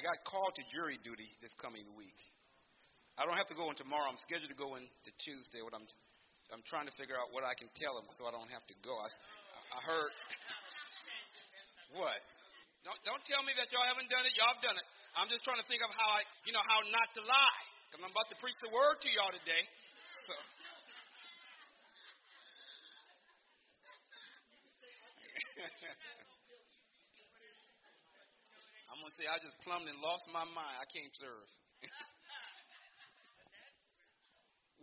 I got called to jury duty this coming week. I don't have to go in tomorrow. I'm scheduled to go in to Tuesday. What I'm I'm trying to figure out what I can tell them so I don't have to go. I I heard what? Don't don't tell me that y'all haven't done it. Y'all have done it. I'm just trying to think of how I you know how not to lie because I'm about to preach the word to y'all today. So. I'm say I just plumbed and lost my mind. I can't serve.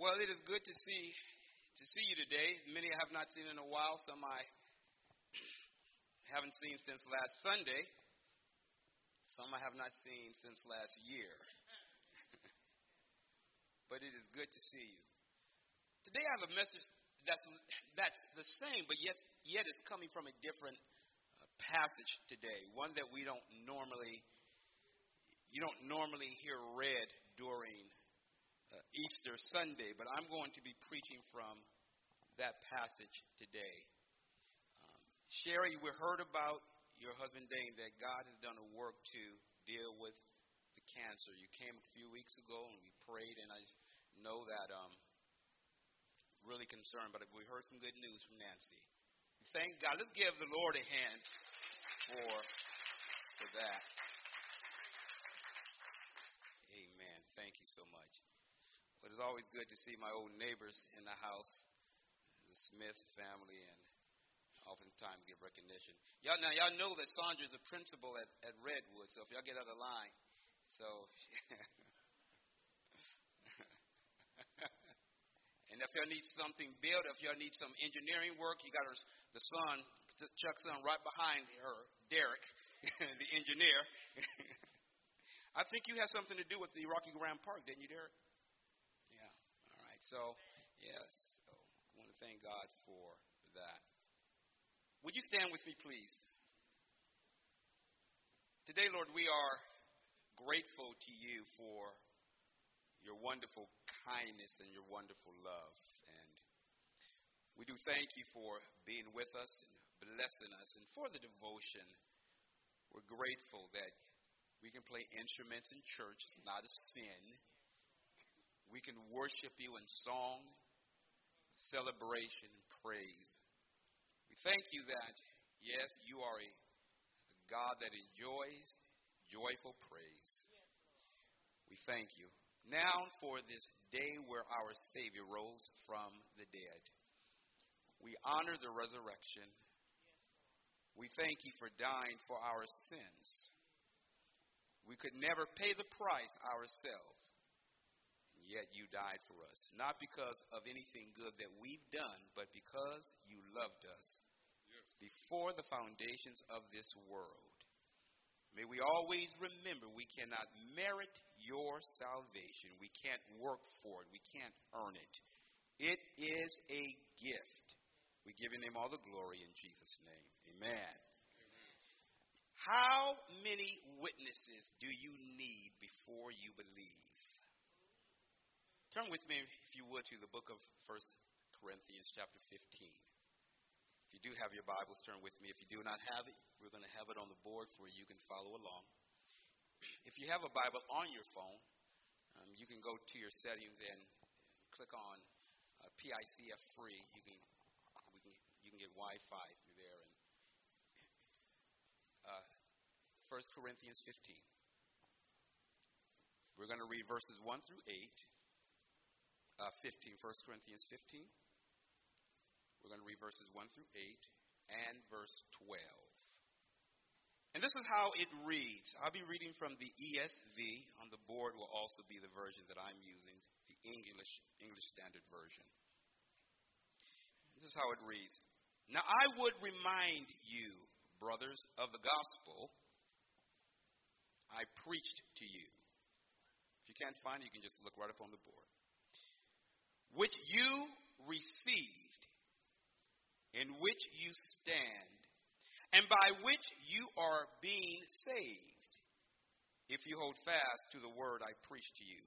well, it is good to see to see you today. Many I have not seen in a while. Some I haven't seen since last Sunday. Some I have not seen since last year. but it is good to see you. Today I have a message that's that's the same, but yet yet it's coming from a different passage today, one that we don't normally you don't normally hear read during uh, Easter Sunday, but I'm going to be preaching from that passage today. Um, Sherry, we heard about your husband Dane that God has done a work to deal with the cancer. You came a few weeks ago and we prayed, and I know that um, really concerned, but we heard some good news from Nancy. Thank God. Let's give the Lord a hand for, for that. Amen. Thank you so much. But it's always good to see my old neighbors in the house, the Smith family, and oftentimes give recognition. Y'all now y'all know that Sandra is a principal at, at Redwood, so if y'all get out of line, so and if y'all need something built, if y'all need some engineering work, you got the son Chuck's son right behind her, Derek, the engineer. I think you have something to do with the Rocky Graham Park, didn't you, Derek? Yeah. All right. So, yes. So, I want to thank God for that. Would you stand with me, please? Today, Lord, we are grateful to you for your wonderful kindness and your wonderful love. And we do thank you for being with us and blessing us. And for the devotion, we're grateful that we can play instruments in church. It's not a sin. We can worship you in song, celebration, praise. We thank you that, yes, you are a God that enjoys joyful praise. We thank you. Now for this day where our Savior rose from the dead. We honor the resurrection we thank you for dying for our sins. We could never pay the price ourselves, and yet you died for us. Not because of anything good that we've done, but because you loved us yes. before the foundations of this world. May we always remember we cannot merit your salvation. We can't work for it. We can't earn it. It is a gift. We give your name all the glory in Jesus' name. Amen. How many witnesses do you need before you believe? Turn with me, if you would, to the book of 1 Corinthians, chapter 15. If you do have your Bibles, turn with me. If you do not have it, we're going to have it on the board for you. Can follow along. If you have a Bible on your phone, um, you can go to your settings and click on uh, PICF free. You can, we can, you can get Wi-Fi 1 Corinthians 15. We're going to read verses 1 through 8. Uh, 15, 1 Corinthians 15. We're going to read verses 1 through 8 and verse 12. And this is how it reads. I'll be reading from the ESV. On the board will also be the version that I'm using, the English English Standard Version. This is how it reads. Now I would remind you, brothers, of the gospel I preached to you. If you can't find it, you can just look right up on the board. Which you received, in which you stand, and by which you are being saved, if you hold fast to the word I preached to you,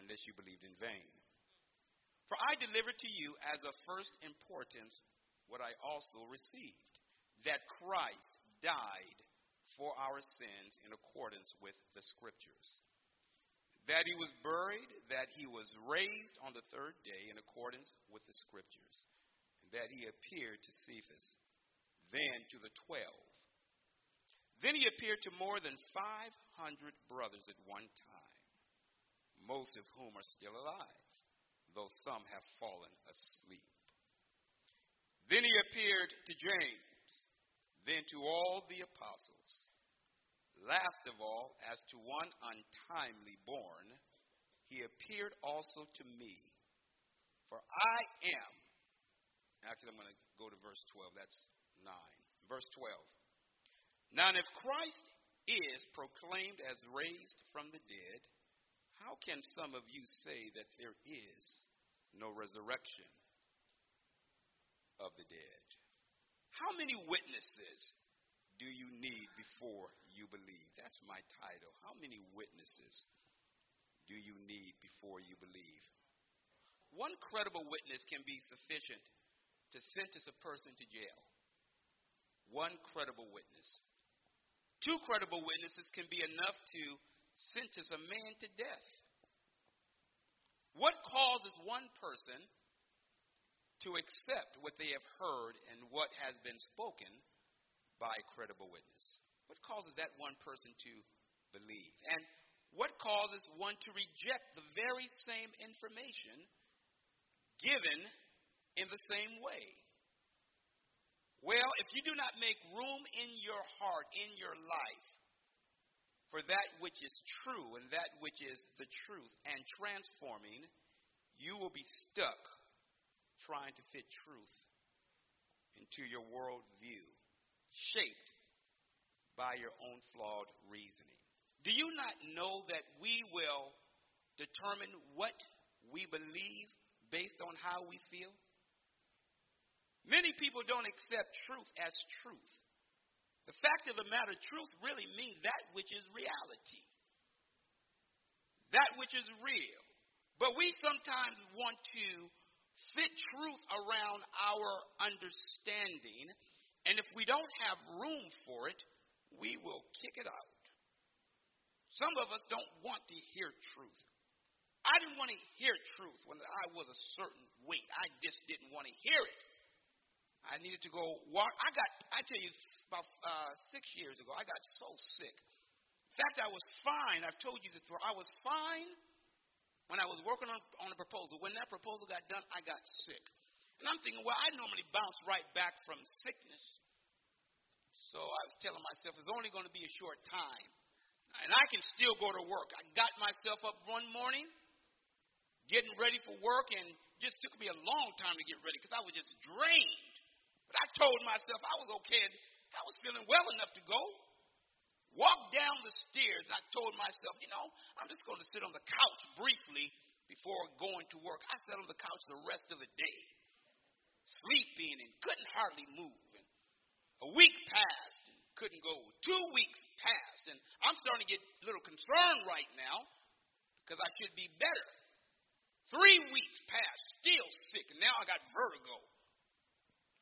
unless you believed in vain. For I delivered to you as of first importance what I also received that Christ died for our sins in accordance with the Scriptures. That he was buried, that he was raised on the third day in accordance with the Scriptures, and that he appeared to Cephas, then to the twelve. Then he appeared to more than 500 brothers at one time, most of whom are still alive, though some have fallen asleep. Then he appeared to James, then to all the apostles. Last of all, as to one untimely born, he appeared also to me. For I am, actually, I'm going to go to verse 12. That's 9. Verse 12. Now, if Christ is proclaimed as raised from the dead, how can some of you say that there is no resurrection of the dead? How many witnesses do you need before you believe? That's my title. How many witnesses do you need before you believe? One credible witness can be sufficient to sentence a person to jail. One credible witness. Two credible witnesses can be enough to sentence a man to death. What causes one person to accept what they have heard and what has been spoken by a credible witness? What causes that one person to believe? And what causes one to reject the very same information given in the same way? Well, if you do not make room in your heart, in your life, for that which is true and that which is the truth and transforming, you will be stuck trying to fit truth into your worldview shaped by your own flawed reasoning. Do you not know that we will determine what we believe based on how we feel? Many people don't accept truth as truth. The fact of the matter, truth really means that which is reality, that which is real. But we sometimes want to fit truth around our understanding and if we don't have room for it, we will kick it out. Some of us don't want to hear truth. I didn't want to hear truth when I was a certain weight. I just didn't want to hear it. I needed to go walk. I got, I tell you, about uh, six years ago, I got so sick. In fact, I was fine. I've told you this before. I was fine when I was working on, on a proposal. When that proposal got done, I got sick. And I'm thinking, well, I normally bounce right back from sickness. So I was telling myself it's only going to be a short time. And I can still go to work. I got myself up one morning, getting ready for work, and just took me a long time to get ready because I was just drained. But I told myself I was okay. I was feeling well enough to go. Walked down the stairs, I told myself, you know, I'm just going to sit on the couch briefly before going to work. I sat on the couch the rest of the day sleeping and couldn't hardly move. And a week passed and couldn't go. Two weeks passed, and I'm starting to get a little concerned right now because I should be better. Three weeks passed, still sick, and now I got vertigo.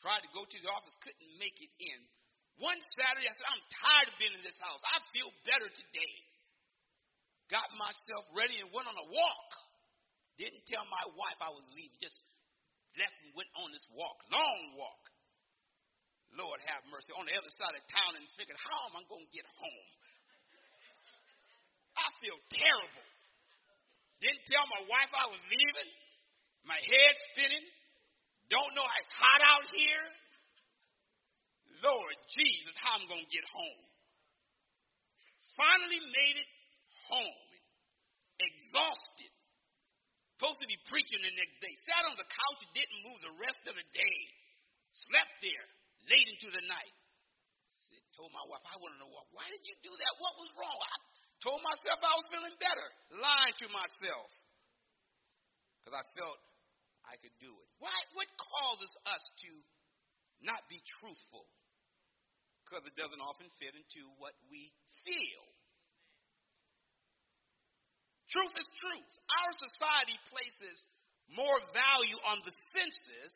Tried to go to the office, couldn't make it in. One Saturday, I said, I'm tired of being in this house. I feel better today. Got myself ready and went on a walk. Didn't tell my wife I was leaving, just left and went on this walk, long walk. Lord have mercy. On the other side of town and thinking, how am I going to get home? I feel terrible. Didn't tell my wife I was leaving. My head spinning. Don't know it's hot out here. Lord Jesus, how I'm going to get home. Finally made it home. Exhausted. Supposed to be preaching the next day. Sat on the couch and didn't move the rest of the day. Slept there late into the night. Said, told my wife, I want to know. Why did you do that? What was wrong? I told myself I was feeling better. Lying to myself. Because I felt I could do it. Why? What causes us to not be truthful? Because it doesn't often fit into what we feel. Truth is truth. Our society places more value on the senses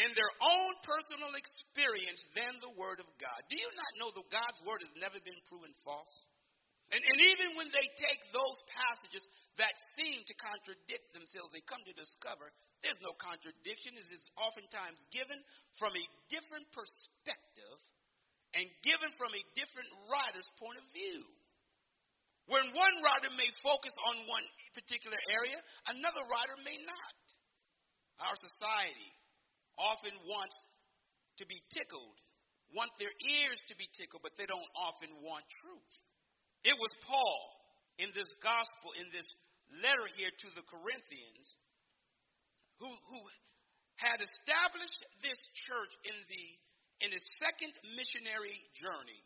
and their own personal experience than the Word of God. Do you not know that God's Word has never been proven false? And, and even when they take those passages that seem to contradict themselves, they come to discover there's no contradiction. It is oftentimes given from a different perspective and given from a different writer's point of view. When one writer may focus on one particular area, another writer may not. Our society often wants to be tickled, want their ears to be tickled, but they don't often want truth. It was Paul in this gospel, in this letter here to the Corinthians, who, who had established this church in the in his second missionary journey.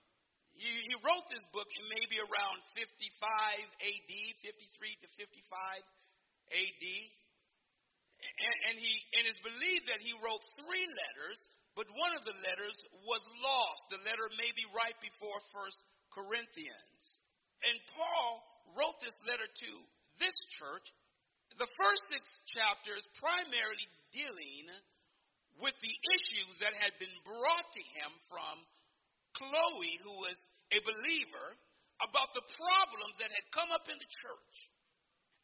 He, he wrote this book maybe around 55 AD, 53 to 55 AD. And, and, he, and it's believed that he wrote three letters, but one of the letters was lost. The letter may be right before First Corinthians. And Paul wrote this letter to this church. The first six chapters primarily dealing with the issues that had been brought to him from Chloe, who was a believer, about the problems that had come up in the church.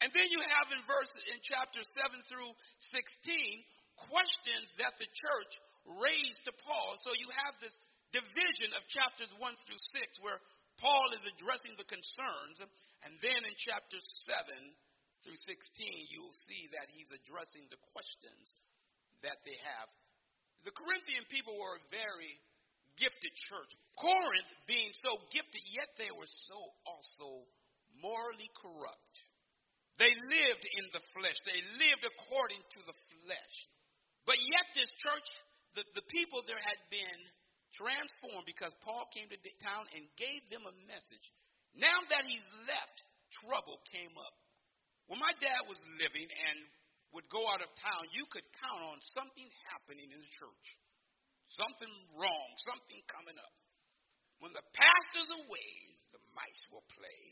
And then you have in verse in chapter 7 through 16 questions that the church raised to Paul. So you have this division of chapters 1 through 6 where Paul is addressing the concerns. And then in chapter 7 through 16, you'll see that he's addressing the questions that they have the Corinthian people were a very gifted church. Corinth being so gifted, yet they were so also morally corrupt. They lived in the flesh, they lived according to the flesh. But yet, this church, the, the people there had been transformed because Paul came to town and gave them a message. Now that he's left, trouble came up. When my dad was living and would go out of town, you could count on something happening in the church. Something wrong, something coming up. When the pastor's away, the mice will play.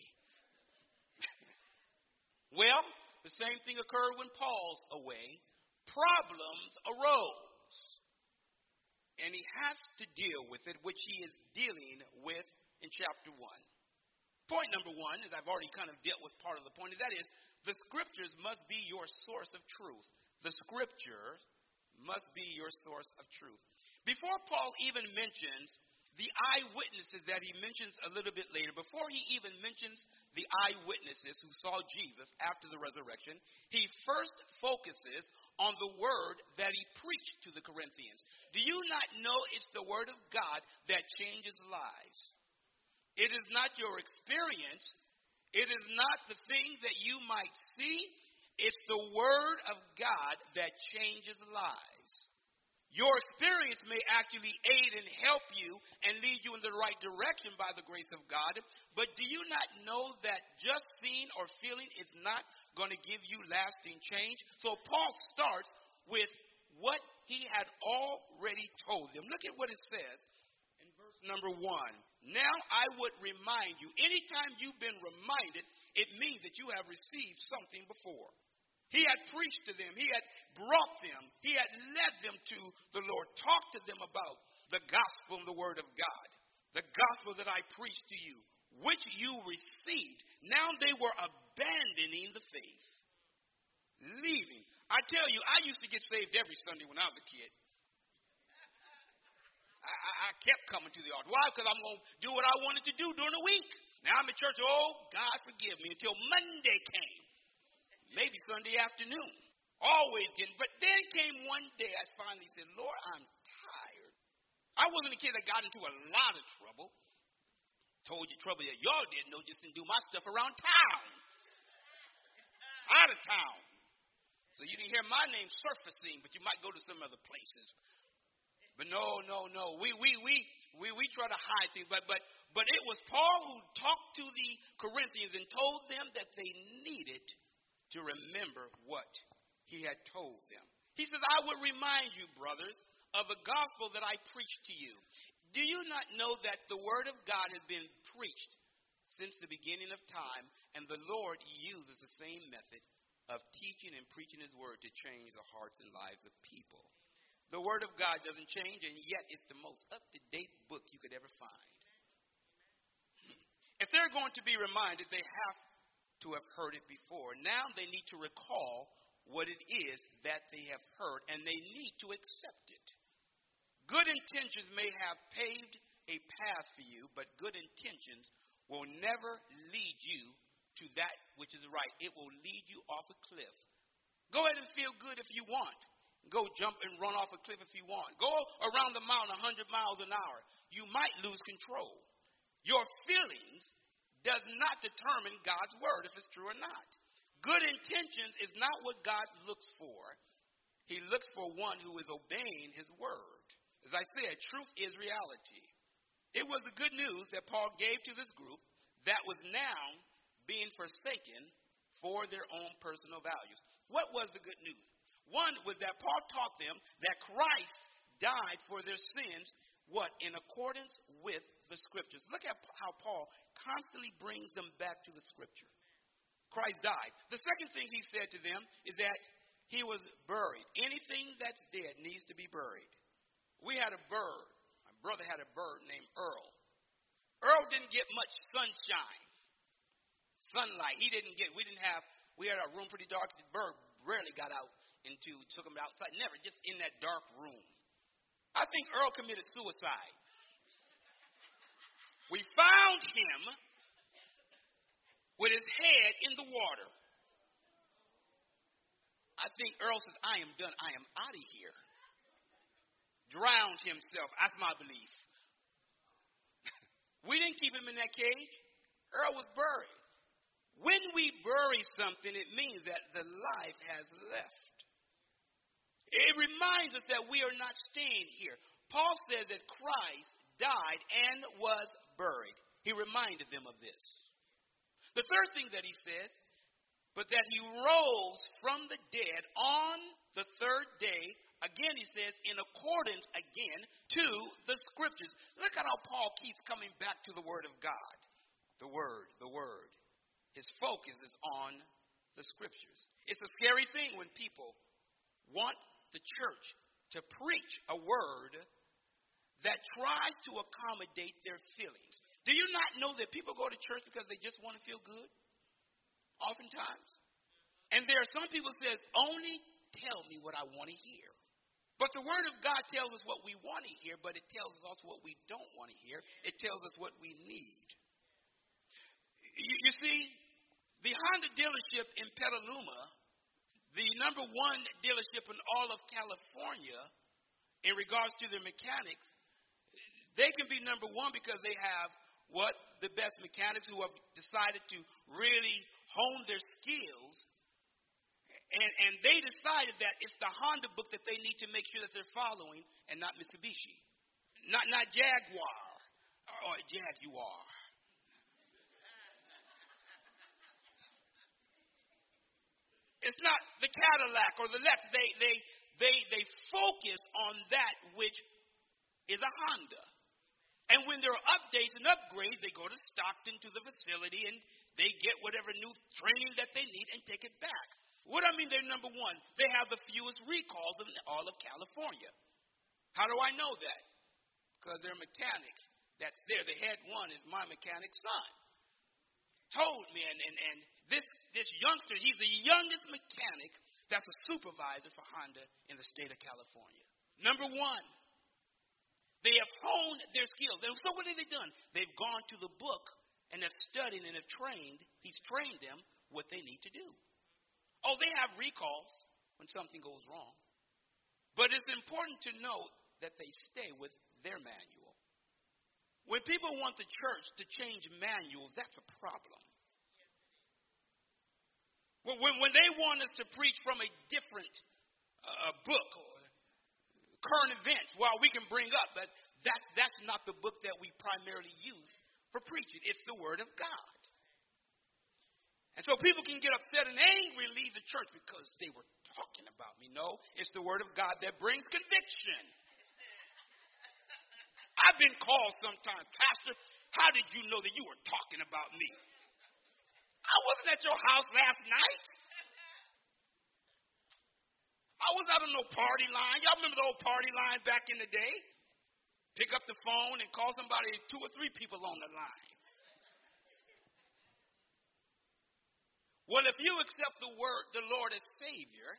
well, the same thing occurred when Paul's away. Problems arose. And he has to deal with it, which he is dealing with in chapter 1. Point number one, as I've already kind of dealt with part of the point, that is the scriptures must be your source of truth. The scripture must be your source of truth. Before Paul even mentions the eyewitnesses that he mentions a little bit later, before he even mentions the eyewitnesses who saw Jesus after the resurrection, he first focuses on the word that he preached to the Corinthians. Do you not know it's the word of God that changes lives? It is not your experience, it is not the things that you might see, it's the Word of God that changes lives. Your experience may actually aid and help you and lead you in the right direction by the grace of God, but do you not know that just seeing or feeling is not going to give you lasting change? So Paul starts with what he had already told them. Look at what it says in verse number one. Now I would remind you, anytime you've been reminded, it means that you have received something before. He had preached to them, he had brought them, he had led them to the Lord, talked to them about the gospel and the word of God. The gospel that I preached to you, which you received. Now they were abandoning the faith, leaving. I tell you, I used to get saved every Sunday when I was a kid. I, I kept coming to the altar. Why? Because I'm going to do what I wanted to do during the week. Now I'm in church. Oh, God forgive me until Monday came. Maybe Sunday afternoon. Always getting. But then came one day I finally said, Lord, I'm tired. I wasn't a kid that got into a lot of trouble. Told you trouble that y'all didn't know, just didn't do my stuff around town. Out of town. So you didn't hear my name surfacing, but you might go to some other places. But no, no, no. We we we we, we try to hide things, but but but it was Paul who talked to the Corinthians and told them that they needed to remember what he had told them. He says, I would remind you, brothers, of the gospel that I preached to you. Do you not know that the word of God has been preached since the beginning of time, and the Lord uses the same method of teaching and preaching his word to change the hearts and lives of people? The Word of God doesn't change, and yet it's the most up to date book you could ever find. If they're going to be reminded, they have to have heard it before. Now they need to recall what it is that they have heard, and they need to accept it. Good intentions may have paved a path for you, but good intentions will never lead you to that which is right. It will lead you off a cliff. Go ahead and feel good if you want. Go jump and run off a cliff if you want. Go around the mountain 100 miles an hour. You might lose control. Your feelings does not determine God's word if it's true or not. Good intentions is not what God looks for. He looks for one who is obeying his word. As I said, truth is reality. It was the good news that Paul gave to this group that was now being forsaken for their own personal values. What was the good news? One was that Paul taught them that Christ died for their sins, what? In accordance with the scriptures. Look at how Paul constantly brings them back to the scripture. Christ died. The second thing he said to them is that he was buried. Anything that's dead needs to be buried. We had a bird My brother had a bird named Earl. Earl didn't get much sunshine, sunlight. He didn't get, we didn't have, we had our room pretty dark. The bird rarely got out into, took him outside, never, just in that dark room. I think Earl committed suicide. We found him with his head in the water. I think Earl says, I am done. I am out of here drowned himself. That's my belief. we didn't keep him in that cage. Earl was buried. When we bury something, it means that the life has left. It reminds us that we are not staying here. Paul says that Christ died and was buried. He reminded them of this. The third thing that he says, but that he rose from the dead on the third day Again, he says, in accordance again to the scriptures. Look at how Paul keeps coming back to the word of God. The word, the word. His focus is on the scriptures. It's a scary thing when people want the church to preach a word that tries to accommodate their feelings. Do you not know that people go to church because they just want to feel good? Oftentimes. And there are some people says, only tell me what I want to hear. But the Word of God tells us what we want to hear, but it tells us also what we don't want to hear. It tells us what we need. You, you see, the Honda dealership in Petaluma, the number one dealership in all of California in regards to their mechanics, they can be number one because they have what? The best mechanics who have decided to really hone their skills and, and they decided that it's the Honda book that they need to make sure that they're following and not Mitsubishi. Not, not Jaguar or Jaguar. It's not the Cadillac or the left. They, they, they, they focus on that which is a Honda. And when there are updates and upgrades, they go to Stockton to the facility and they get whatever new training that they need and take it back. What I mean they're number one? They have the fewest recalls in all of California. How do I know that? Because their mechanic that's there, the head one is my mechanic's son. Told me, and, and, and this, this youngster, he's the youngest mechanic that's a supervisor for Honda in the state of California. Number one, they have honed their skills. So what have they done? They've gone to the book and have studied and have trained, he's trained them what they need to do. Oh, they have recalls when something goes wrong. But it's important to note that they stay with their manual. When people want the church to change manuals, that's a problem. When, when they want us to preach from a different uh, book or current events, well, we can bring up, but that, that's not the book that we primarily use for preaching. It's the Word of God. And so people can get upset and angry leave the church because they were talking about me. No, it's the word of God that brings conviction. I've been called sometimes, Pastor, how did you know that you were talking about me? I wasn't at your house last night. I was out on no party line. Y'all remember the old party line back in the day? Pick up the phone and call somebody, two or three people on the line. Well, if you accept the word, the Lord as Savior,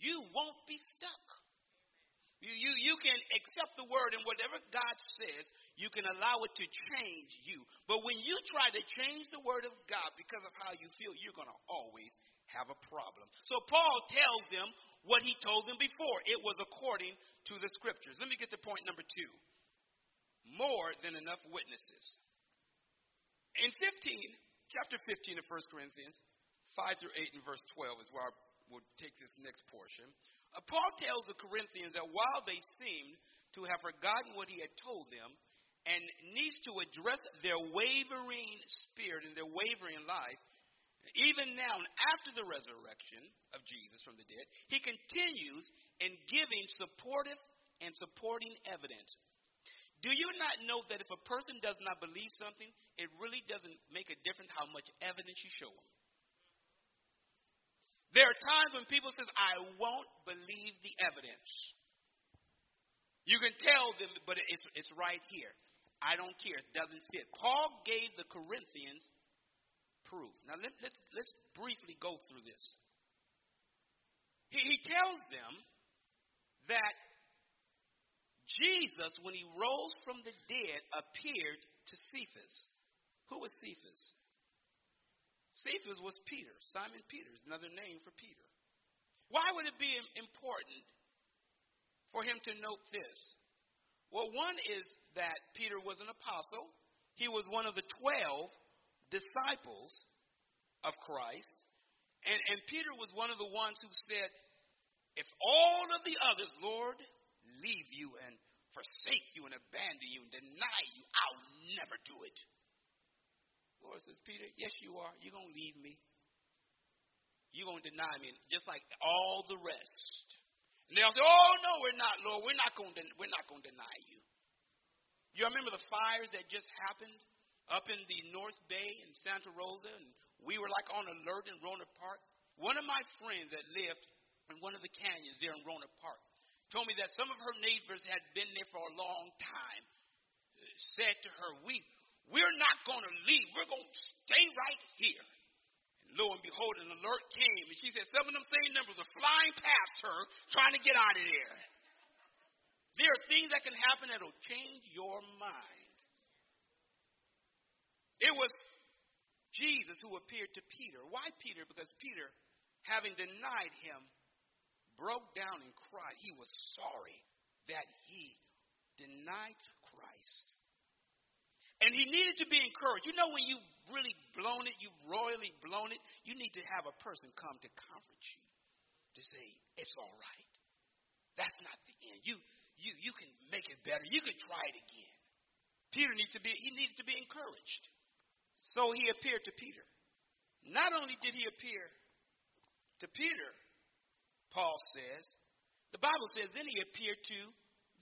you won't be stuck. You, you, you can accept the word and whatever God says, you can allow it to change you. But when you try to change the word of God because of how you feel, you're going to always have a problem. So Paul tells them what he told them before. It was according to the scriptures. Let me get to point number two. More than enough witnesses. In 15, chapter 15 of 1 Corinthians, 5 through 8 and verse 12 is where I will take this next portion. Uh, Paul tells the Corinthians that while they seemed to have forgotten what he had told them and needs to address their wavering spirit and their wavering life, even now, after the resurrection of Jesus from the dead, he continues in giving supportive and supporting evidence. Do you not know that if a person does not believe something, it really doesn't make a difference how much evidence you show them? There are times when people says, I won't believe the evidence. You can tell them, but it's, it's right here. I don't care. It doesn't fit. Paul gave the Corinthians proof. Now let, us let's, let's briefly go through this. He, he tells them that Jesus, when he rose from the dead, appeared to Cephas. Who was Cephas? Cephas was Peter, Simon Peter, another name for Peter. Why would it be important for him to note this? Well, one is that Peter was an apostle. He was one of the 12 disciples of Christ. And, and Peter was one of the ones who said, If all of the others, Lord, leave you and forsake you and abandon you and deny you, I'll never do it. Lord says, Peter, yes, you are. You're going to leave me. You're going to deny me, just like all the rest. And they'll say, Oh no, we're not, Lord. We're not going to. We're not going to deny you. You remember the fires that just happened up in the North Bay in Santa Rosa, and we were like on alert in Rohnert Park. One of my friends that lived in one of the canyons there in Rohnert Park told me that some of her neighbors had been there for a long time. Said to her, "We we're not going to leave. We're going to stay right here. And lo and behold, an alert came, and she said some of them same numbers are flying past her, trying to get out of there. There are things that can happen that will change your mind. It was Jesus who appeared to Peter. Why Peter? Because Peter, having denied him, broke down and cried. He was sorry that he denied Christ. And he needed to be encouraged. You know, when you've really blown it, you've royally blown it, you need to have a person come to comfort you to say, it's all right. That's not the end. You, you, you can make it better. You can try it again. Peter needs to be, he needed to be encouraged. So he appeared to Peter. Not only did he appear to Peter, Paul says, the Bible says then he appeared to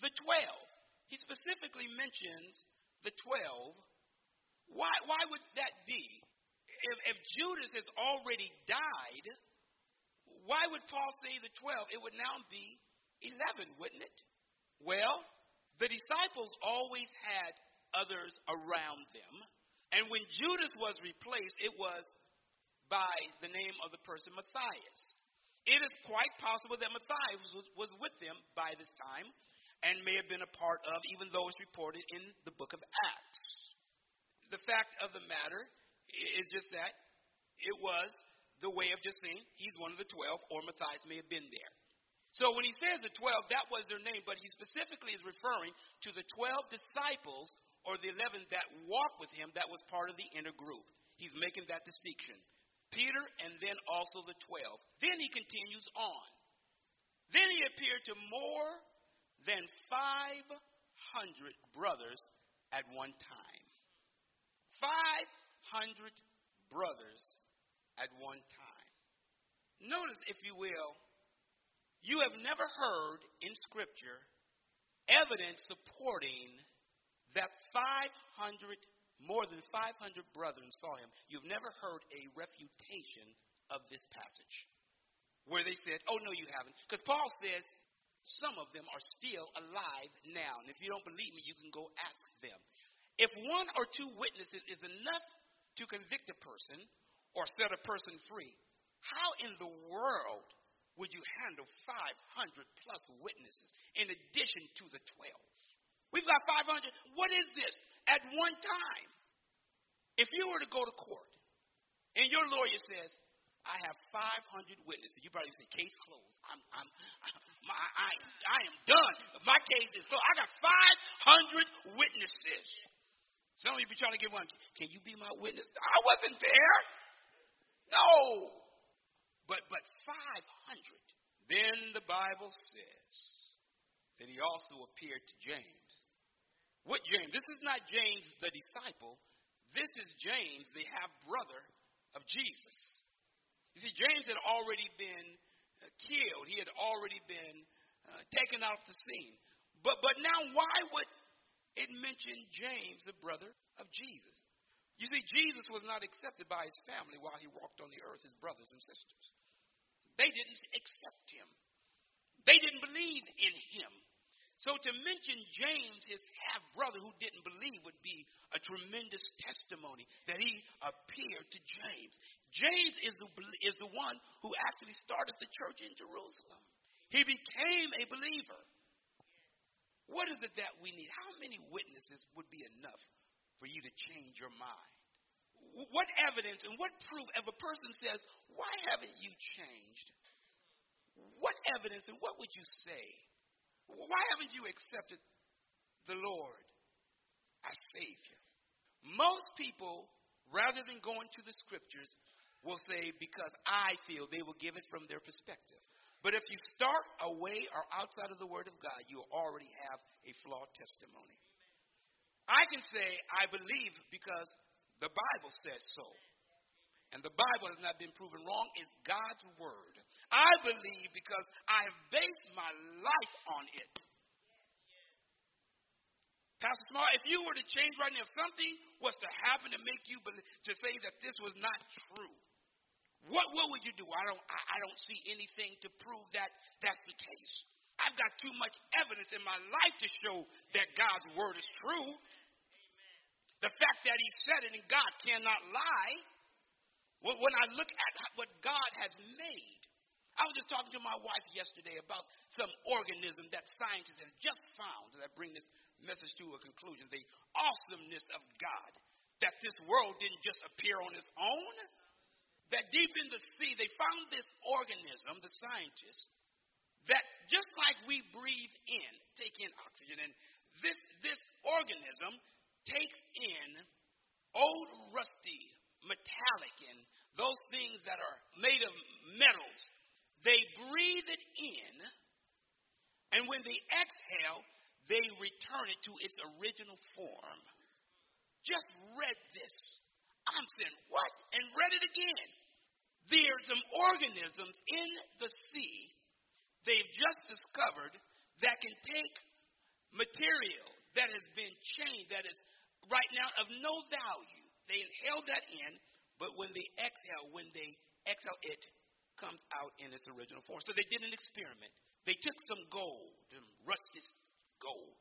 the twelve. He specifically mentions the 12, why, why would that be? If, if Judas has already died, why would Paul say the 12? It would now be 11, wouldn't it? Well, the disciples always had others around them. And when Judas was replaced, it was by the name of the person Matthias. It is quite possible that Matthias was, with them by this time and may have been a part of, even though it's reported in the book of Acts. The fact of the matter is just that it was the way of just saying he's one of the 12, or Matthias may have been there. So when he says the 12, that was their name, but he specifically is referring to the 12 disciples or the 11 that walked with him that was part of the inner group. He's making that distinction. Peter and then also the 12. Then he continues on. Then he appeared to more than 500 brothers at one time. 500 brothers at one time. Notice, if you will, you have never heard in Scripture evidence supporting that 500, more than 500 brethren saw him. You've never heard a refutation of this passage. where they said, Oh, no, you haven't. Because Paul says some of them are still alive now. And if you don't believe me, you can go ask them. If one or two witnesses is enough to convict a person or set a person free, how in the world would you handle 500 plus witnesses in addition to the 12? We've got 500. What is this? At one time, if you were to go to court and your lawyer says, I have 500 witnesses, you probably say, case closed. I'm, I'm, my, I, I am done. My case is closed. I got 500 witnesses. Some of you be trying to get one. Can you be my witness? I wasn't there. No. But but 500. Then the Bible says that he also appeared to James. What James? This is not James the disciple. This is James, the half brother of Jesus. You see, James had already been uh, killed. He had already been uh, taken off the scene. But but now, why would it mention James, the brother of Jesus? You see, Jesus was not accepted by his family while he walked on the earth, his brothers and sisters. They didn't accept him. They didn't believe in him. So to mention James, his half brother who didn't believe, would be a tremendous testimony that he appeared to James. James is the, is the one who actually started the church in Jerusalem. He became a believer. What is it that we need? How many witnesses would be enough for you to change your mind? What evidence and what proof, if a person says, Why haven't you changed? What evidence and what would you say? Why haven't you accepted the Lord as Savior? Most people, rather than going to the scriptures, will say, Because I feel they will give it from their perspective. But if you start away or outside of the Word of God, you already have a flawed testimony. I can say, I believe because the Bible says so. And the Bible has not been proven wrong. It's God's word. I believe because I have based my life on it. Pastor Smart, if you were to change right now, if something was to happen to make you believe, to say that this was not true, what, what would you do? I don't, I, I don't see anything to prove that that's the case. I've got too much evidence in my life to show that God's word is true. The fact that he said it and God cannot lie. When I look at what God has made, I was just talking to my wife yesterday about some organism that scientists have just found that bring this message to a conclusion. The awesomeness of God. That this world didn't just appear on its own. That deep in the sea, they found this organism, the scientists, that just like we breathe in, take in oxygen, and this, this organism takes in old, rusty, metallic, and those things that are made of metals. They breathe it in, and when they exhale, they return it to its original form. Just read this. I'm saying, what? And read it again. There's some organisms in the sea they've just discovered that can take material that has been changed, that is right now of no value. They inhale that in, but when they exhale, when they exhale, it comes out in its original form. So they did an experiment. They took some gold, rusted gold,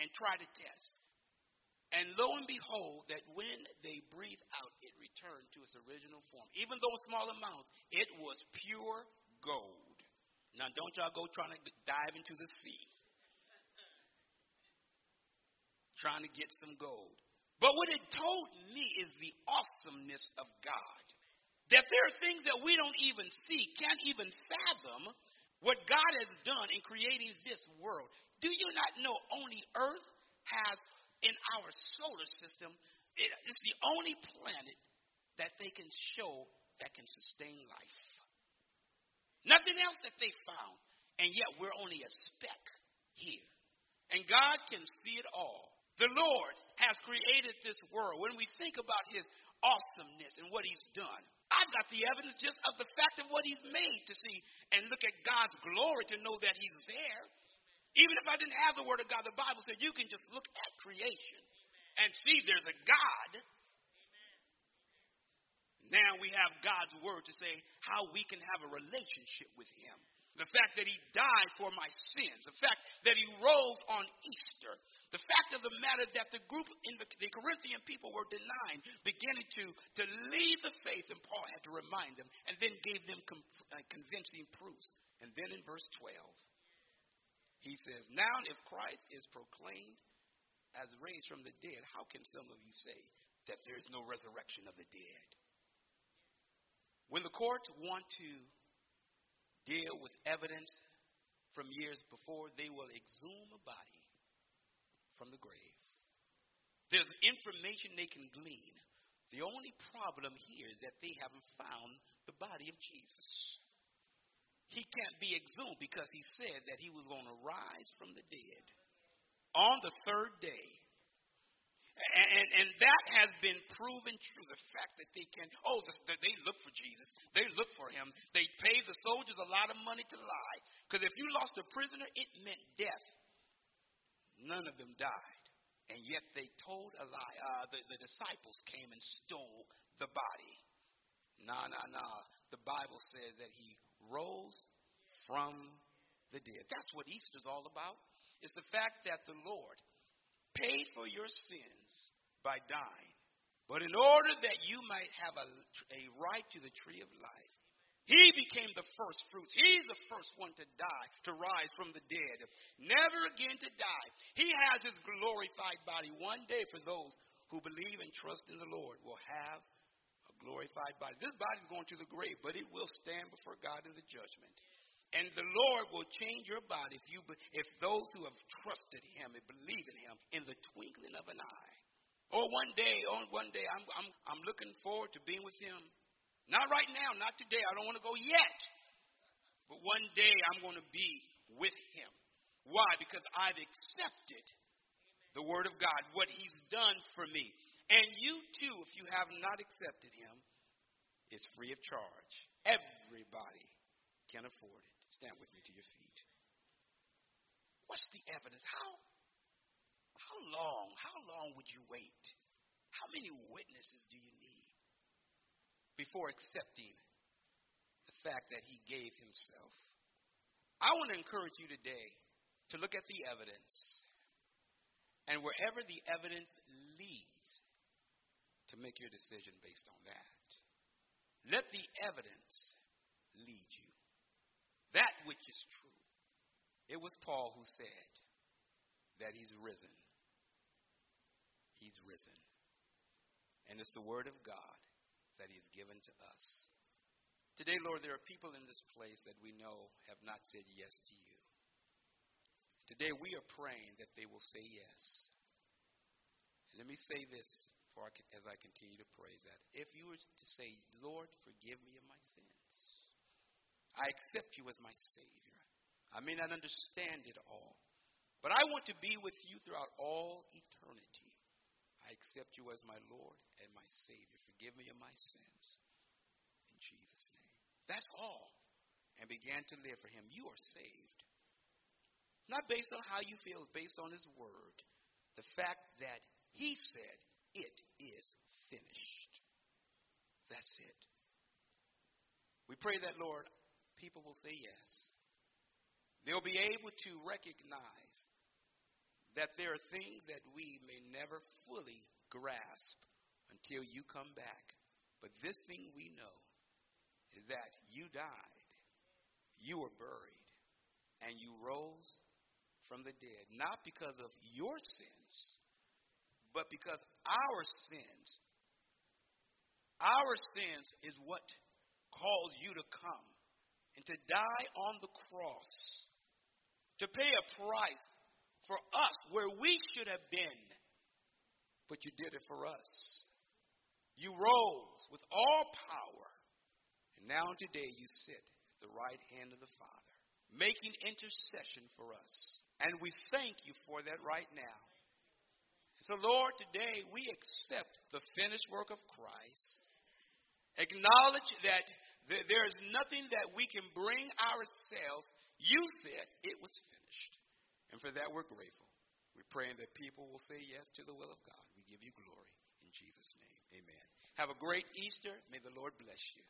and tried to test. And lo and behold, that when they breathe out, it returned to its original form. Even though small amounts, it was pure gold. Now, don't y'all go trying to dive into the sea trying to get some gold. But what it told me is the awesomeness of God. That there are things that we don't even see, can't even fathom what God has done in creating this world. Do you not know only Earth has in our solar system, it's the only planet that they can show that can sustain life. Nothing else that they found. And yet we're only a speck here. And God can see it all. The Lord has created this world. When we think about his awesomeness and what he's done, I've got the evidence just of the fact of what he's made to see and look at God's glory to know that he's there. Even if I didn't have the word of God, the Bible said you can just look at creation and see there's a God. Now we have God's word to say how we can have a relationship with Him. The fact that He died for my sins. The fact that He rose on Easter. The fact of the matter that the group in the, the Corinthian people were denying, beginning to, to leave the faith, and Paul had to remind them, and then gave them com, uh, convincing proofs. And then in verse 12, he says, Now if Christ is proclaimed as raised from the dead, how can some of you say that there is no resurrection of the dead? When the courts want to deal with evidence from years before, they will exhume a body from the grave. There's information they can glean. The only problem here is that they haven't found the body of Jesus. He can't be exhumed because he said that he was going to rise from the dead on the third day. And, and, and, that has been proven true. The fact that they can, oh, the, the, they look for Jesus. They look for him. They pay the soldiers a lot of money to lie. Because if you lost a prisoner, it meant death. None of them died. And yet they told a lie. Uh, the, the disciples came and stole the body. Nah, nah, nah. The Bible says that he rose from the dead. That's what Easter's all about. It's the fact that the Lord paid for your sins by dying. But in order that you might have a, a right to the tree of life, he became the first fruits. He's the first one to die, to rise from the dead, never again to die. He has his glorified body. One day, for those who believe and trust in the Lord, will have a glorified body. This body is going to the grave, but it will stand before God in the judgment. And the Lord will change your body if you if those who have trusted him and believe in him in the twinkling of an eye. Or one day, on one day, I'm, I'm, I'm looking forward to being with him. Not right now, not today. I don't want to go yet. But one day I'm going to be with him. Why? Because I've accepted the word of God, what he's done for me. And you too, if you have not accepted him, it's free of charge. Everybody can afford it. Stand with me to your feet. What's the evidence? How how long? How long would you wait? How many witnesses do you need before accepting the fact that he gave himself? I want to encourage you today to look at the evidence. And wherever the evidence leads, to make your decision based on that. Let the evidence lead you that which is true. It was Paul who said that he's risen. He's risen. And it's the word of God that he's given to us. Today, Lord, there are people in this place that we know have not said yes to you. Today, we are praying that they will say yes. And let me say this as I continue to praise that. If you were to say, Lord, forgive me of my sins, I accept you as my Savior. I may not understand it all, but I want to be with you throughout all eternity. I accept you as my Lord and my Savior. Forgive me of my sins. In Jesus' name. That's all. And began to live for Him. You are saved. Not based on how you feel, it's based on His Word. The fact that He said, It is finished. That's it. We pray that, Lord, people will say yes. They'll be able to recognize that there are things that we may never fully grasp until you come back. But this thing we know is that you died, you were buried, and you rose from the dead, not because of your sins, but because our sins, our sins is what caused you to come and to die on the cross, to pay a price for us where we should have been. But you did it for us. You rose with all power, and now today you sit at the right hand of the Father, making intercession for us. And we thank you for that right now. So, Lord, today we accept the finished work of Christ, acknowledge that there is nothing that we can bring ourselves. You said it was finished. And for that, we're grateful. We're praying that people will say yes to the will of God. We give you glory. In Jesus' name, amen. Have a great Easter. May the Lord bless you.